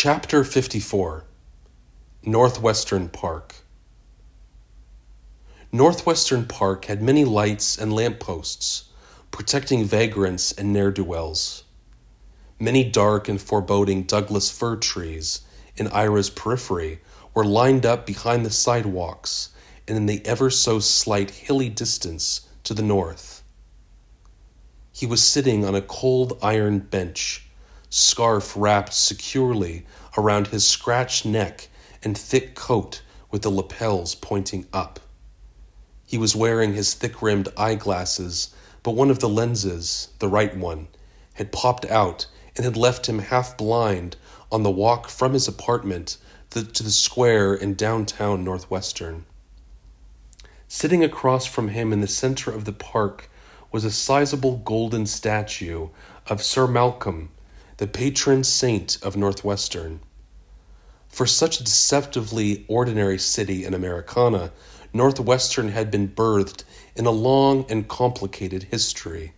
Chapter 54 Northwestern Park Northwestern Park had many lights and lampposts, protecting vagrants and ne'er do wells. Many dark and foreboding Douglas fir trees in Ira's periphery were lined up behind the sidewalks and in the ever so slight hilly distance to the north. He was sitting on a cold iron bench scarf wrapped securely around his scratched neck and thick coat with the lapels pointing up. He was wearing his thick rimmed eyeglasses, but one of the lenses, the right one, had popped out and had left him half blind on the walk from his apartment to the square in downtown Northwestern. Sitting across from him in the center of the park was a sizable golden statue of Sir Malcolm the patron saint of Northwestern. For such a deceptively ordinary city in Americana, Northwestern had been birthed in a long and complicated history.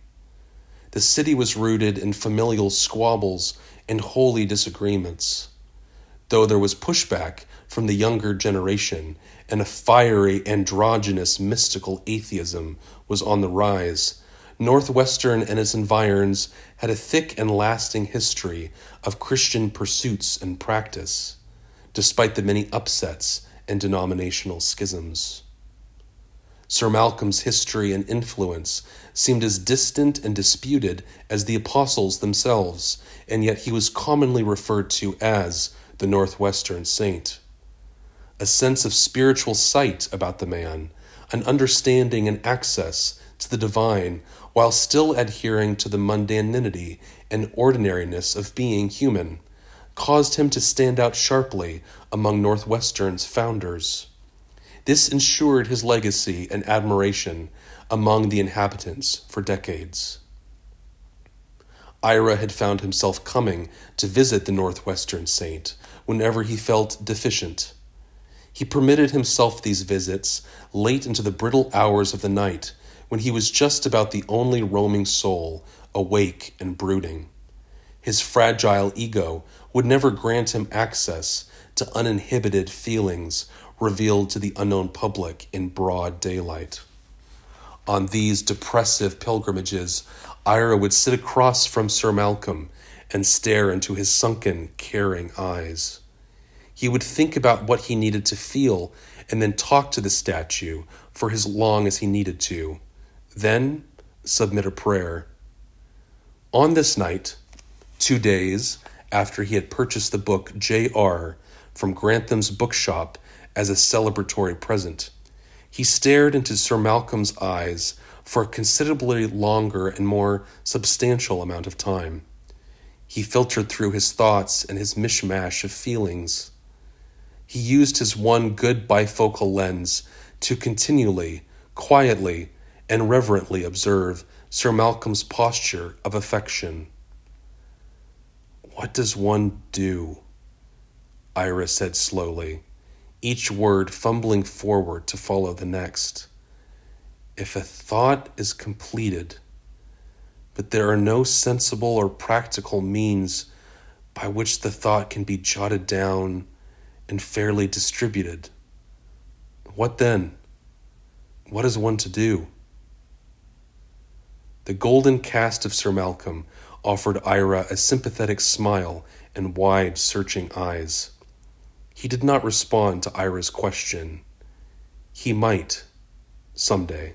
The city was rooted in familial squabbles and holy disagreements. Though there was pushback from the younger generation and a fiery, androgynous, mystical atheism was on the rise, Northwestern and its environs had a thick and lasting history of Christian pursuits and practice, despite the many upsets and denominational schisms. Sir Malcolm's history and influence seemed as distant and disputed as the apostles themselves, and yet he was commonly referred to as the Northwestern Saint. A sense of spiritual sight about the man, an understanding and access to the divine while still adhering to the mundanity and ordinariness of being human, caused him to stand out sharply among Northwestern's founders. This ensured his legacy and admiration among the inhabitants for decades. Ira had found himself coming to visit the Northwestern saint whenever he felt deficient. He permitted himself these visits late into the brittle hours of the night when he was just about the only roaming soul awake and brooding. His fragile ego would never grant him access to uninhibited feelings revealed to the unknown public in broad daylight. On these depressive pilgrimages, Ira would sit across from Sir Malcolm and stare into his sunken, caring eyes. He would think about what he needed to feel and then talk to the statue for as long as he needed to then submit a prayer. On this night, two days after he had purchased the book J.R. from Grantham's bookshop as a celebratory present, he stared into Sir Malcolm's eyes for a considerably longer and more substantial amount of time. He filtered through his thoughts and his mishmash of feelings. He used his one good bifocal lens to continually, quietly, and reverently observe Sir Malcolm's posture of affection. What does one do? Ira said slowly, each word fumbling forward to follow the next. If a thought is completed, but there are no sensible or practical means by which the thought can be jotted down and fairly distributed, what then? What is one to do? The golden cast of Sir Malcolm offered Ira a sympathetic smile and wide, searching eyes. He did not respond to Ira's question. He might, some day.